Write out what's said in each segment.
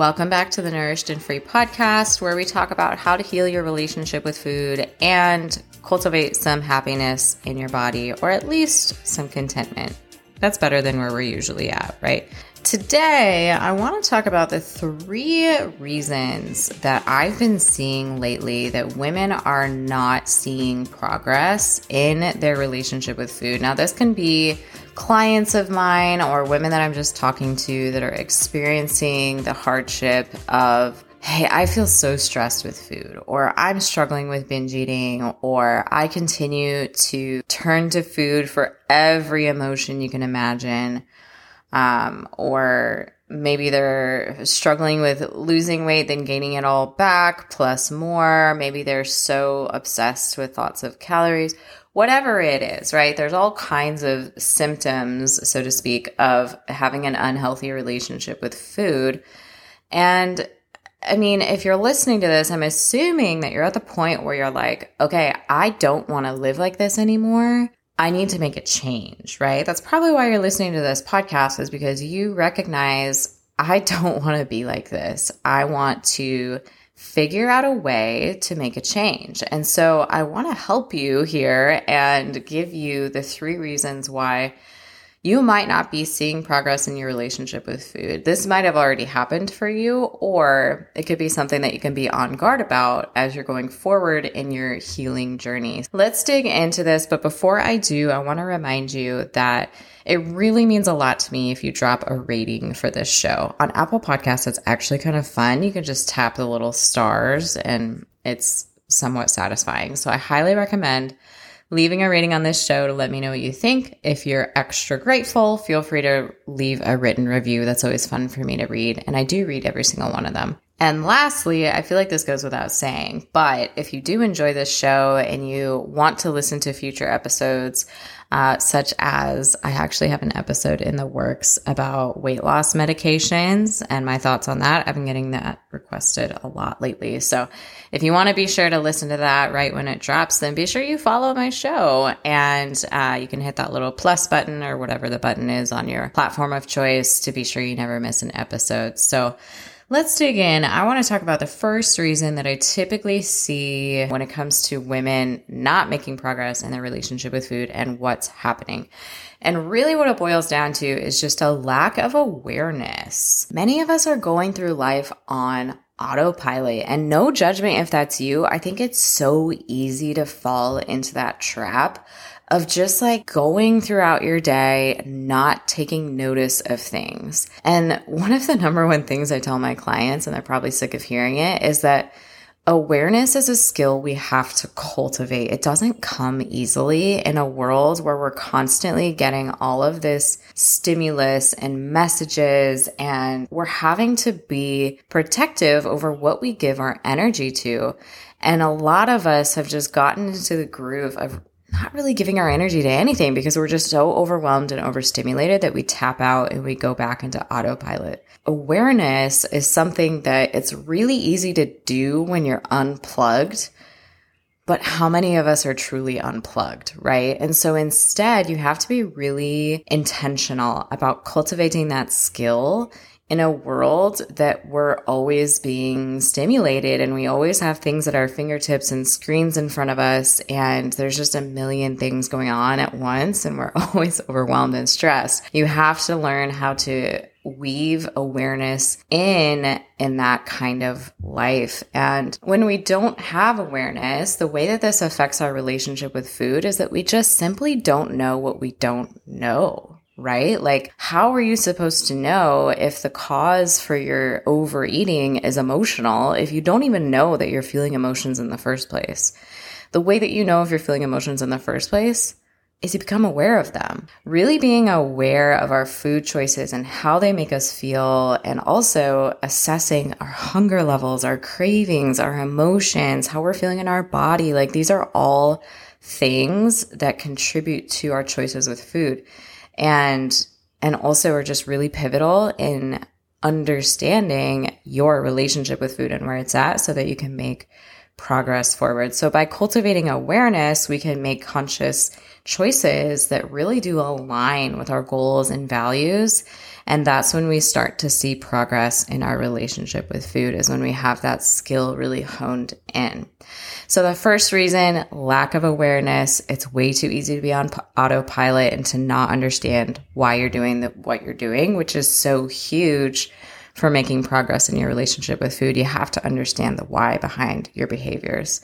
Welcome back to the Nourished and Free podcast, where we talk about how to heal your relationship with food and cultivate some happiness in your body, or at least some contentment. That's better than where we're usually at, right? Today, I want to talk about the three reasons that I've been seeing lately that women are not seeing progress in their relationship with food. Now, this can be clients of mine or women that I'm just talking to that are experiencing the hardship of hey, I feel so stressed with food, or I'm struggling with binge eating, or I continue to turn to food for every emotion you can imagine. Um, or maybe they're struggling with losing weight, then gaining it all back plus more. Maybe they're so obsessed with thoughts of calories whatever it is, right? There's all kinds of symptoms, so to speak, of having an unhealthy relationship with food. And I mean, if you're listening to this, I'm assuming that you're at the point where you're like, okay, I don't want to live like this anymore. I need to make a change, right? That's probably why you're listening to this podcast, is because you recognize I don't want to be like this. I want to figure out a way to make a change. And so I want to help you here and give you the three reasons why you might not be seeing progress in your relationship with food. This might have already happened for you, or it could be something that you can be on guard about as you're going forward in your healing journey. Let's dig into this. But before I do, I want to remind you that it really means a lot to me if you drop a rating for this show. On Apple Podcasts, it's actually kind of fun. You can just tap the little stars and it's somewhat satisfying. So I highly recommend leaving a rating on this show to let me know what you think. If you're extra grateful, feel free to leave a written review. That's always fun for me to read. And I do read every single one of them. And lastly, I feel like this goes without saying, but if you do enjoy this show and you want to listen to future episodes, uh, such as I actually have an episode in the works about weight loss medications and my thoughts on that. I've been getting that requested a lot lately. So if you want to be sure to listen to that right when it drops, then be sure you follow my show and uh, you can hit that little plus button or whatever the button is on your platform of choice to be sure you never miss an episode. So Let's dig in. I want to talk about the first reason that I typically see when it comes to women not making progress in their relationship with food and what's happening. And really, what it boils down to is just a lack of awareness. Many of us are going through life on autopilot and no judgment if that's you. I think it's so easy to fall into that trap of just like going throughout your day, not taking notice of things. And one of the number one things I tell my clients, and they're probably sick of hearing it, is that awareness is a skill we have to cultivate. It doesn't come easily in a world where we're constantly getting all of this stimulus and messages, and we're having to be protective over what we give our energy to. And a lot of us have just gotten into the groove of not really giving our energy to anything because we're just so overwhelmed and overstimulated that we tap out and we go back into autopilot. Awareness is something that it's really easy to do when you're unplugged. But how many of us are truly unplugged, right? And so instead, you have to be really intentional about cultivating that skill in a world that we're always being stimulated and we always have things at our fingertips and screens in front of us and there's just a million things going on at once and we're always overwhelmed and stressed. You have to learn how to weave awareness in in that kind of life. And when we don't have awareness, the way that this affects our relationship with food is that we just simply don't know what we don't know right? Like, how are you supposed to know if the cause for your overeating is emotional if you don't even know that you're feeling emotions in the first place? The way that you know if you're feeling emotions in the first place is to become aware of them. Really being aware of our food choices and how they make us feel, and also assessing our hunger levels, our cravings, our emotions, how we're feeling in our body. Like, these are all things that contribute to our choices with food and and also are just really pivotal in understanding your relationship with food and where it's at so that you can make progress forward. So by cultivating awareness, we can make conscious choices that really do align with our goals and values. And that's when we start to see progress in our relationship with food, is when we have that skill really honed in. So, the first reason lack of awareness. It's way too easy to be on autopilot and to not understand why you're doing the, what you're doing, which is so huge for making progress in your relationship with food. You have to understand the why behind your behaviors.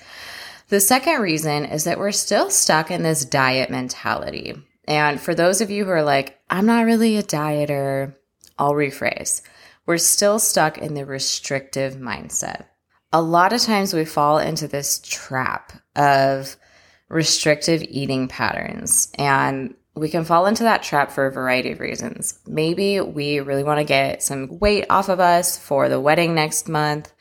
The second reason is that we're still stuck in this diet mentality. And for those of you who are like, I'm not really a dieter, I'll rephrase. We're still stuck in the restrictive mindset. A lot of times we fall into this trap of restrictive eating patterns. And we can fall into that trap for a variety of reasons. Maybe we really want to get some weight off of us for the wedding next month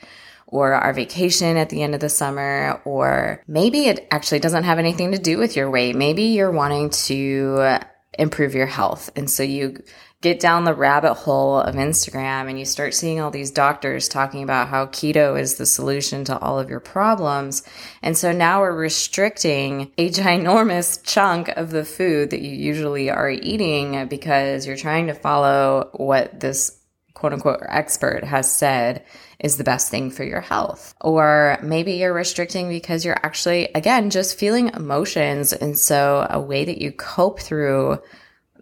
or our vacation at the end of the summer, or maybe it actually doesn't have anything to do with your weight. Maybe you're wanting to improve your health. And so you get down the rabbit hole of Instagram and you start seeing all these doctors talking about how keto is the solution to all of your problems. And so now we're restricting a ginormous chunk of the food that you usually are eating because you're trying to follow what this quote unquote expert has said is the best thing for your health. Or maybe you're restricting because you're actually, again, just feeling emotions. And so a way that you cope through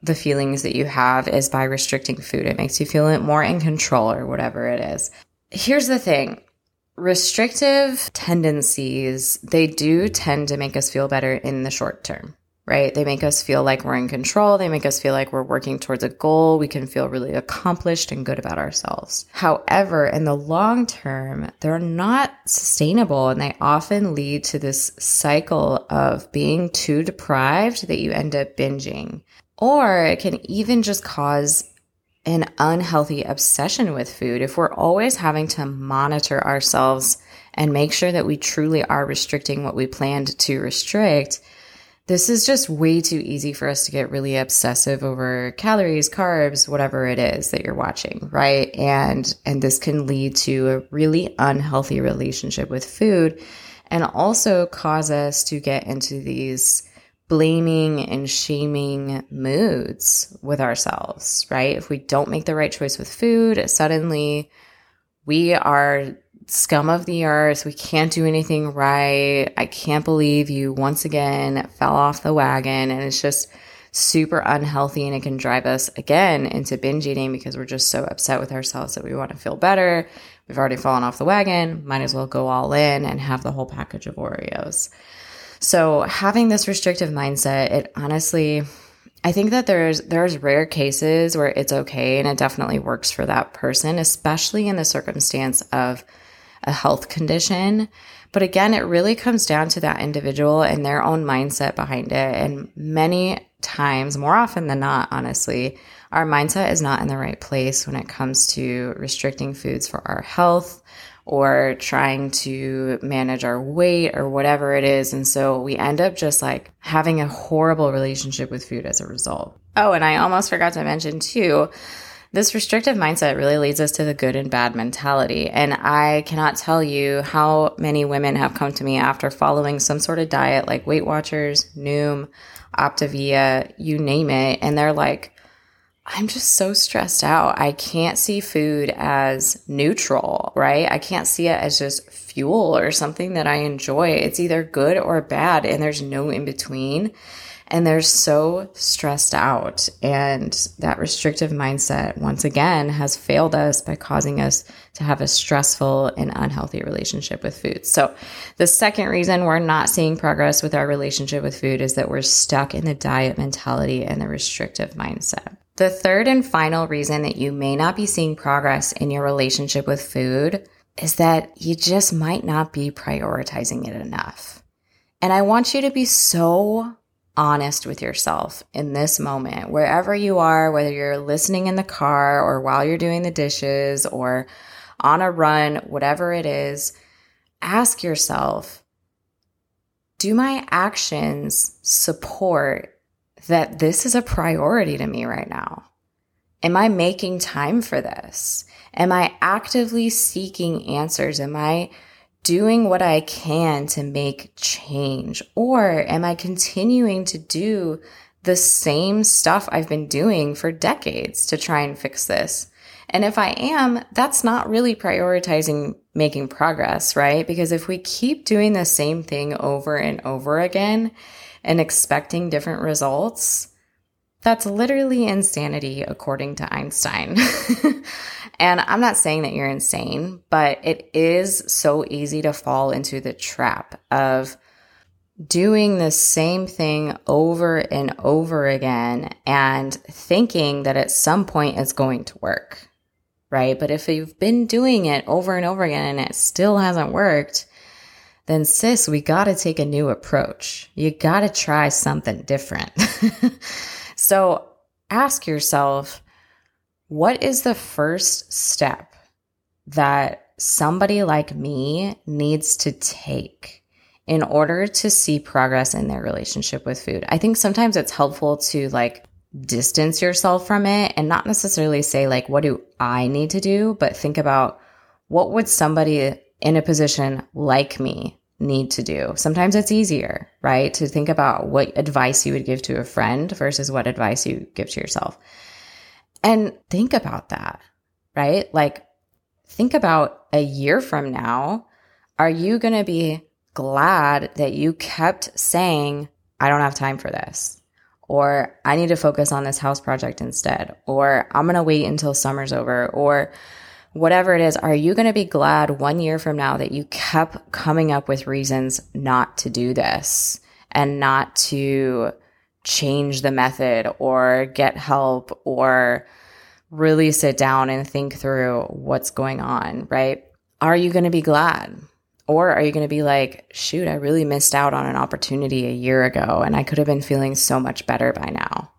the feelings that you have is by restricting food. It makes you feel more in control or whatever it is. Here's the thing. Restrictive tendencies, they do tend to make us feel better in the short term right? They make us feel like we're in control. They make us feel like we're working towards a goal. We can feel really accomplished and good about ourselves. However, in the long term, they're not sustainable and they often lead to this cycle of being too deprived that you end up binging. Or it can even just cause an unhealthy obsession with food if we're always having to monitor ourselves and make sure that we truly are restricting what we planned to restrict this is just way too easy for us to get really obsessive over calories, carbs, whatever it is that you're watching, right? And and this can lead to a really unhealthy relationship with food and also cause us to get into these blaming and shaming moods with ourselves, right? If we don't make the right choice with food, suddenly we are scum of the earth. We can't do anything right. I can't believe you once again fell off the wagon. And it's just super unhealthy and it can drive us again into binge eating because we're just so upset with ourselves that we want to feel better. We've already fallen off the wagon. Might as well go all in and have the whole package of Oreos. So having this restrictive mindset, it honestly, I think that there's there's rare cases where it's okay and it definitely works for that person, especially in the circumstance of a health condition. But again, it really comes down to that individual and their own mindset behind it. And many times, more often than not, honestly, our mindset is not in the right place when it comes to restricting foods for our health or trying to manage our weight or whatever it is. And so we end up just like having a horrible relationship with food as a result. Oh, and I almost forgot to mention too this restrictive mindset really leads us to the good and bad mentality. And I cannot tell you how many women have come to me after following some sort of diet like Weight Watchers, Noom, Optavia, you name it. And they're like, I'm just so stressed out. I can't see food as neutral, right? I can't see it as just fuel or something that I enjoy. It's either good or bad, and there's no in between and they're so stressed out. And that restrictive mindset, once again, has failed us by causing us to have a stressful and unhealthy relationship with food. So, the second reason we're not seeing progress with our relationship with food is that we're stuck in the diet mentality and the restrictive mindset. The third and final reason that you may not be seeing progress in your relationship with food is that you just might not be prioritizing it enough. And I want you to be so honest with yourself in this moment, wherever you are, whether you're listening in the car or while you're doing the dishes or on a run, whatever it is, ask yourself, do my actions support that this is a priority to me right now? Am I making time for this? Am I actively seeking answers? Am I doing what I can to make change? Or am I continuing to do the same stuff I've been doing for decades to try and fix this? And if I am, that's not really prioritizing making progress, right? Because if we keep doing the same thing over and over again and expecting different results, that's literally insanity, according to Einstein. and I'm not saying that you're insane, but it is so easy to fall into the trap of doing the same thing over and over again and thinking that at some point it's going to work, right? But if you've been doing it over and over again and it still hasn't worked, then sis, we got to take a new approach. You got to try something different. So ask yourself, what is the first step that somebody like me needs to take in order to see progress in their relationship with food? I think sometimes it's helpful to like distance yourself from it and not necessarily say like what do I need to do, but think about what would somebody in a position like me need to do. Sometimes it's easier, right? To think about what advice you would give to a friend versus what advice you give to yourself. And think about that, right? Like, think about a year from now. Are you going to be glad that you kept saying, I don't have time for this? Or I need to focus on this house project instead? Or I'm going to wait until summer's over? Or whatever it is, are you going to be glad one year from now that you kept coming up with reasons not to do this and not to change the method or get help or really sit down and think through what's going on, right? Are you going to be glad? Or are you going to be like, shoot, I really missed out on an opportunity a year ago and I could have been feeling so much better by now?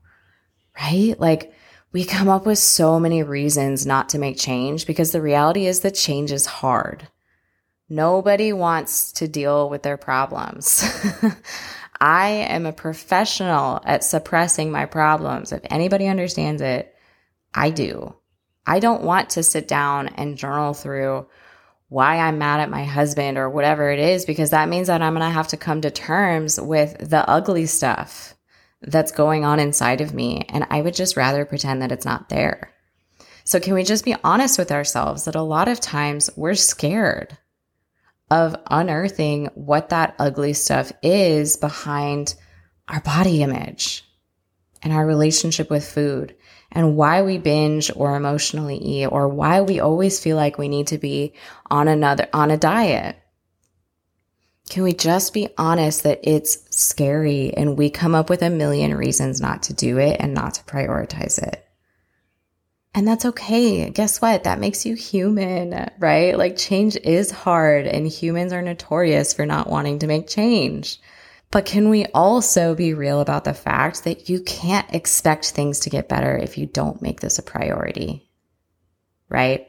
Right? Like, we come up with so many reasons not to make change because the reality is that change is hard. Nobody wants to deal with their problems. I am a professional at suppressing my problems. If anybody understands it, I do. I don't want to sit down and journal through why I'm mad at my husband or whatever it is, because that means that I'm going to have to come to terms with the ugly stuff that's going on inside of me. And I would just rather pretend that it's not there. So, can we just be honest with ourselves that a lot of times we're scared of unearthing what that ugly stuff is behind our body image and our relationship with food and why we binge or emotionally eat or why we always feel like we need to be on another on a diet can we just be honest that it's scary and we come up with a million reasons not to do it and not to prioritize it? And that's okay. Guess what? That makes you human, right? Like change is hard and humans are notorious for not wanting to make change. But can we also be real about the fact that you can't expect things to get better if you don't make this a priority? Right?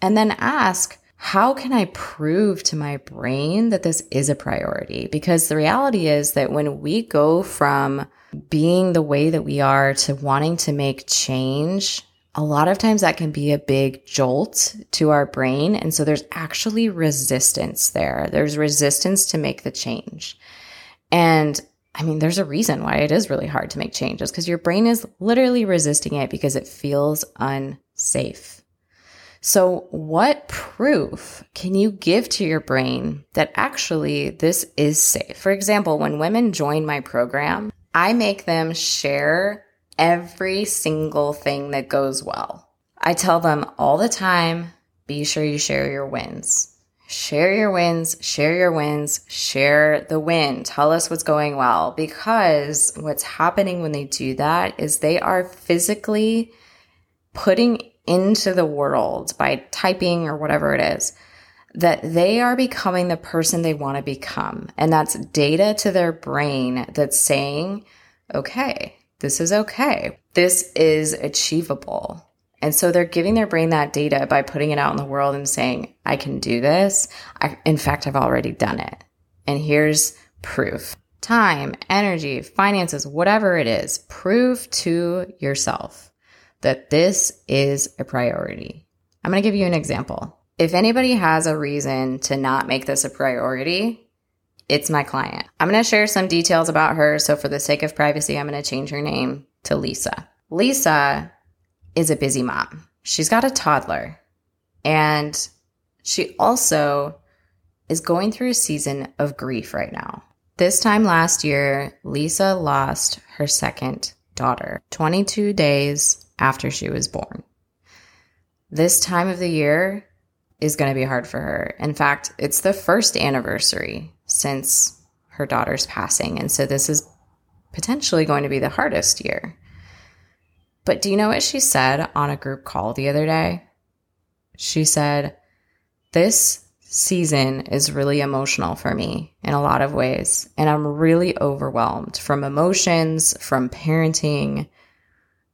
And then ask, how can I prove to my brain that this is a priority? Because the reality is that when we go from being the way that we are to wanting to make change, a lot of times that can be a big jolt to our brain. And so there's actually resistance there. There's resistance to make the change. And I mean, there's a reason why it is really hard to make changes because your brain is literally resisting it because it feels unsafe. So, what proof can you give to your brain that actually this is safe? For example, when women join my program, I make them share every single thing that goes well. I tell them all the time be sure you share your wins. Share your wins, share your wins, share the win. Tell us what's going well because what's happening when they do that is they are physically putting into the world by typing or whatever it is, that they are becoming the person they want to become. And that's data to their brain that's saying, okay, this is okay. This is achievable. And so they're giving their brain that data by putting it out in the world and saying, I can do this. I, in fact, I've already done it. And here's proof time, energy, finances, whatever it is, prove to yourself that this is a priority. I'm going to give you an example. If anybody has a reason to not make this a priority, it's my client. I'm going to share some details about her. So, for the sake of privacy, I'm going to change her name to Lisa. Lisa is a busy mom. She's got a toddler and she also is going through a season of grief right now. This time last year, Lisa lost her second daughter 22 days after she was born. This time of the year is going to be hard for her. In fact, it's the first anniversary since her daughter's passing. And so this is potentially going to be the hardest year. But do you know what she said on a group call the other day? She said, This season is really emotional for me in a lot of ways. And I'm really overwhelmed from emotions, from parenting.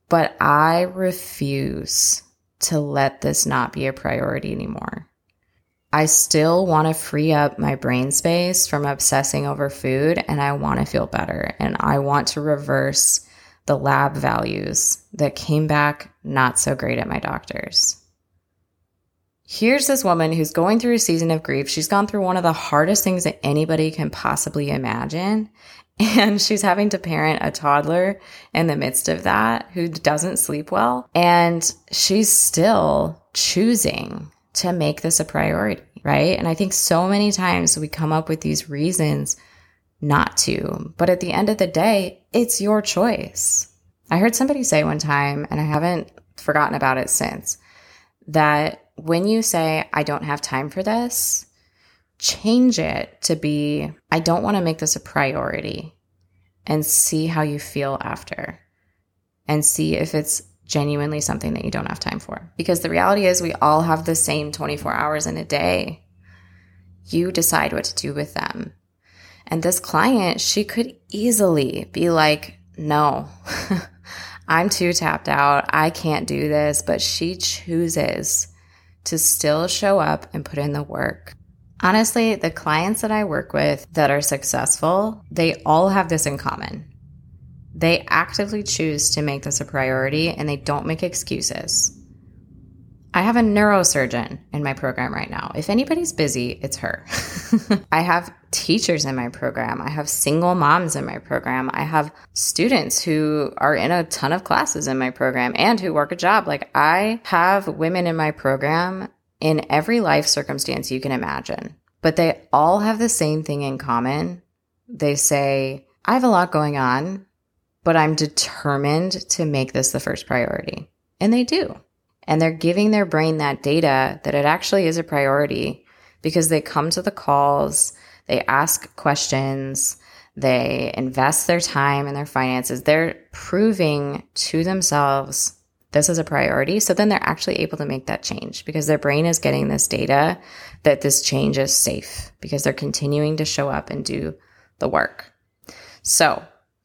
But I refuse to let this not be a priority anymore. I still want to free up my brain space from obsessing over food and I want to feel better. And I want to reverse the lab values that came back not so great at my doctor's. Here's this woman who's going through a season of grief. She's gone through one of the hardest things that anybody can possibly imagine. And she's having to parent a toddler in the midst of that who doesn't sleep well. And she's still choosing to make this a priority, right? And I think so many times we come up with these reasons not to. But at the end of the day, it's your choice. I heard somebody say one time, and I haven't forgotten about it since, that when you say, I don't have time for this, change it to be, I don't want to make this a priority and see how you feel after and see if it's genuinely something that you don't have time for. Because the reality is, we all have the same 24 hours in a day. You decide what to do with them. And this client, she could easily be like, no, I'm too tapped out. I can't do this. But she chooses to still show up and put in the work. Honestly, the clients that I work with that are successful, they all have this in common. They actively choose to make this a priority and they don't make excuses. I have a neurosurgeon in my program right now. If anybody's busy, it's her. I have teachers in my program. I have single moms in my program. I have students who are in a ton of classes in my program and who work a job. Like I have women in my program in every life circumstance you can imagine, but they all have the same thing in common. They say, I have a lot going on, but I'm determined to make this the first priority. And they do. And they're giving their brain that data that it actually is a priority because they come to the calls, they ask questions, they invest their time and their finances. They're proving to themselves this is a priority. So then they're actually able to make that change because their brain is getting this data that this change is safe because they're continuing to show up and do the work. So,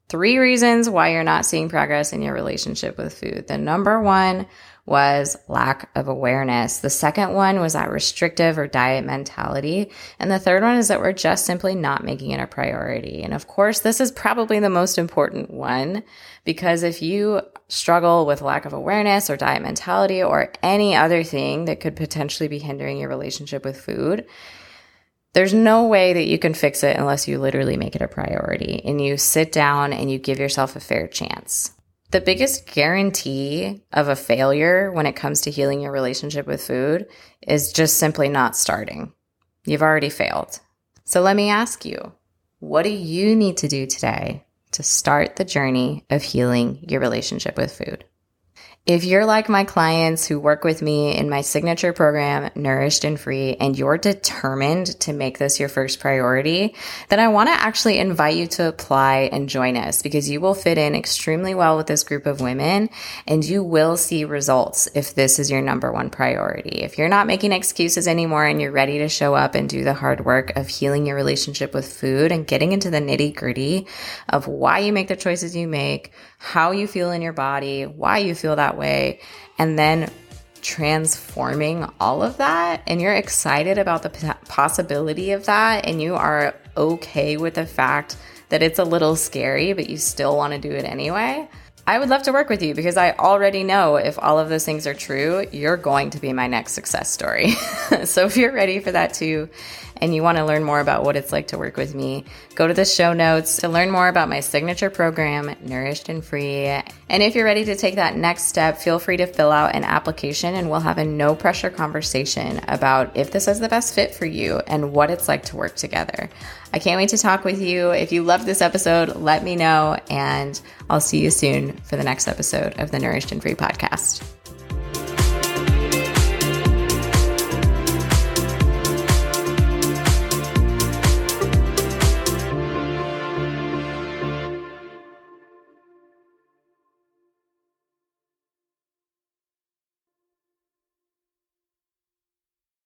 three reasons why you're not seeing progress in your relationship with food. The number one was lack of awareness. The second one was that restrictive or diet mentality. And the third one is that we're just simply not making it a priority. And of course, this is probably the most important one because if you struggle with lack of awareness or diet mentality or any other thing that could potentially be hindering your relationship with food, there's no way that you can fix it unless you literally make it a priority and you sit down and you give yourself a fair chance. The biggest guarantee of a failure when it comes to healing your relationship with food is just simply not starting. You've already failed. So let me ask you, what do you need to do today to start the journey of healing your relationship with food? If you're like my clients who work with me in my signature program, Nourished and Free, and you're determined to make this your first priority, then I want to actually invite you to apply and join us because you will fit in extremely well with this group of women and you will see results if this is your number one priority. If you're not making excuses anymore and you're ready to show up and do the hard work of healing your relationship with food and getting into the nitty gritty of why you make the choices you make, how you feel in your body, why you feel that way, and then transforming all of that and you're excited about the possibility of that and you are okay with the fact that it's a little scary but you still want to do it anyway I would love to work with you because I already know if all of those things are true, you're going to be my next success story. so if you're ready for that too, and you want to learn more about what it's like to work with me, go to the show notes to learn more about my signature program, Nourished and Free. And if you're ready to take that next step, feel free to fill out an application and we'll have a no pressure conversation about if this is the best fit for you and what it's like to work together. I can't wait to talk with you. If you loved this episode, let me know, and I'll see you soon for the next episode of the Nourished and Free podcast.